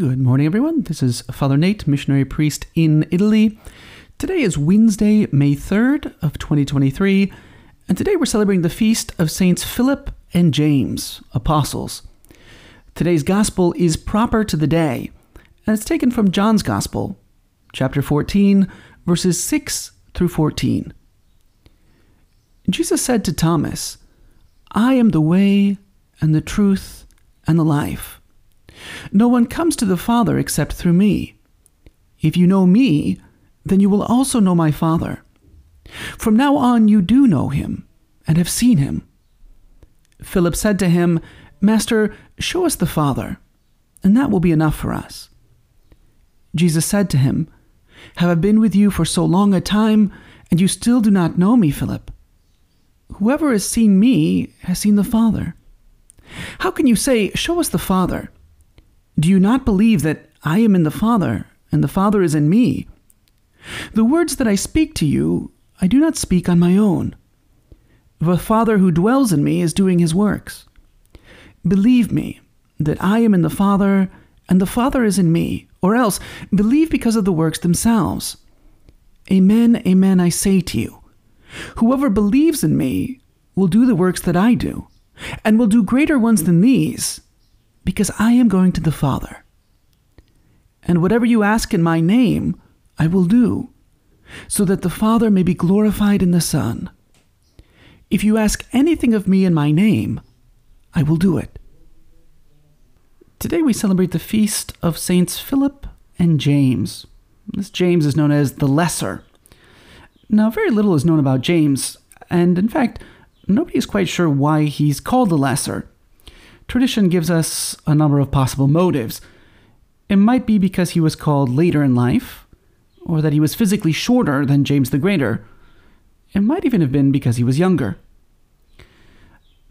Good morning, everyone. This is Father Nate, missionary priest in Italy. Today is Wednesday, May 3rd of 2023, and today we're celebrating the feast of Saints Philip and James, apostles. Today's gospel is proper to the day, and it's taken from John's Gospel, chapter 14, verses 6 through 14. Jesus said to Thomas, I am the way and the truth and the life. No one comes to the Father except through me. If you know me, then you will also know my Father. From now on you do know him and have seen him. Philip said to him, Master, show us the Father, and that will be enough for us. Jesus said to him, Have I been with you for so long a time, and you still do not know me, Philip? Whoever has seen me has seen the Father. How can you say, Show us the Father? Do you not believe that I am in the Father, and the Father is in me? The words that I speak to you, I do not speak on my own. The Father who dwells in me is doing his works. Believe me that I am in the Father, and the Father is in me, or else believe because of the works themselves. Amen, amen, I say to you. Whoever believes in me will do the works that I do, and will do greater ones than these, because I am going to the Father. And whatever you ask in my name, I will do, so that the Father may be glorified in the Son. If you ask anything of me in my name, I will do it. Today we celebrate the feast of Saints Philip and James. This James is known as the Lesser. Now, very little is known about James, and in fact, nobody is quite sure why he's called the Lesser. Tradition gives us a number of possible motives. It might be because he was called later in life, or that he was physically shorter than James the Greater. It might even have been because he was younger.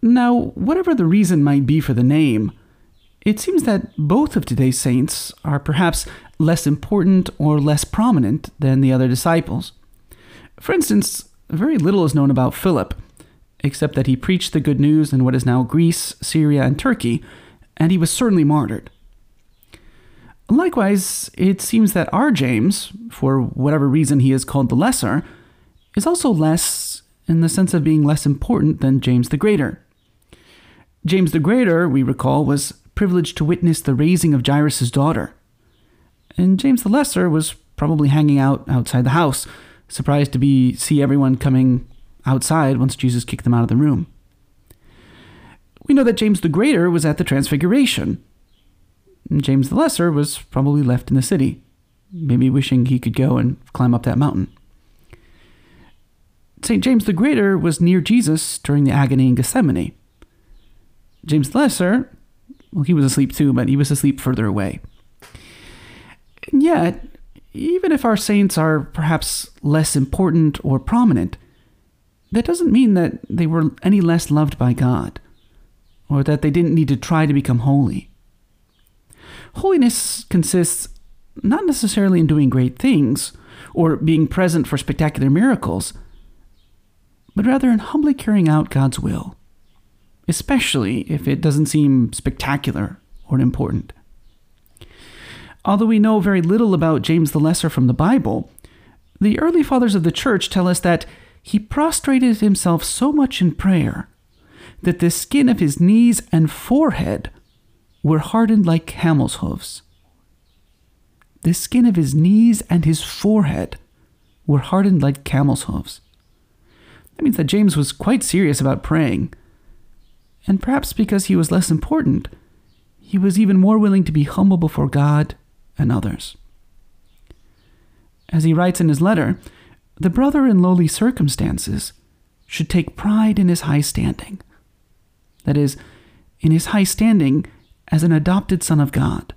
Now, whatever the reason might be for the name, it seems that both of today's saints are perhaps less important or less prominent than the other disciples. For instance, very little is known about Philip, except that he preached the good news in what is now Greece, Syria, and Turkey, and he was certainly martyred. Likewise, it seems that our James, for whatever reason he is called the Lesser, is also less in the sense of being less important than James the Greater. James the Greater, we recall, was privileged to witness the raising of Jairus' daughter. And James the Lesser was probably hanging out outside the house, surprised to be see everyone coming outside once Jesus kicked them out of the room. We know that James the Greater was at the Transfiguration, James the Lesser was probably left in the city, maybe wishing he could go and climb up that mountain. St. James the Greater was near Jesus during the agony in Gethsemane. James the Lesser, well, he was asleep too, but he was asleep further away. And yet, even if our saints are perhaps less important or prominent, that doesn't mean that they were any less loved by God, or that they didn't need to try to become holy. Holiness consists not necessarily in doing great things or being present for spectacular miracles, but rather in humbly carrying out God's will, especially if it doesn't seem spectacular or important. Although we know very little about James the Lesser from the Bible, the early fathers of the church tell us that he prostrated himself so much in prayer that the skin of his knees and forehead were hardened like camel's hoofs. The skin of his knees and his forehead were hardened like camel's hoofs. That means that James was quite serious about praying. And perhaps because he was less important, he was even more willing to be humble before God and others. As he writes in his letter, the brother in lowly circumstances should take pride in his high standing. That is, in his high standing as an adopted son of God,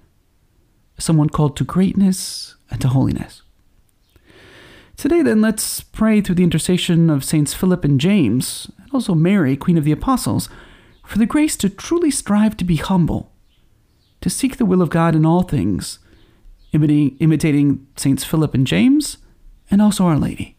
someone called to greatness and to holiness. Today, then, let's pray through the intercession of Saints Philip and James, and also Mary, Queen of the Apostles, for the grace to truly strive to be humble, to seek the will of God in all things, imitating, Saints Philip and James, and also Our Lady.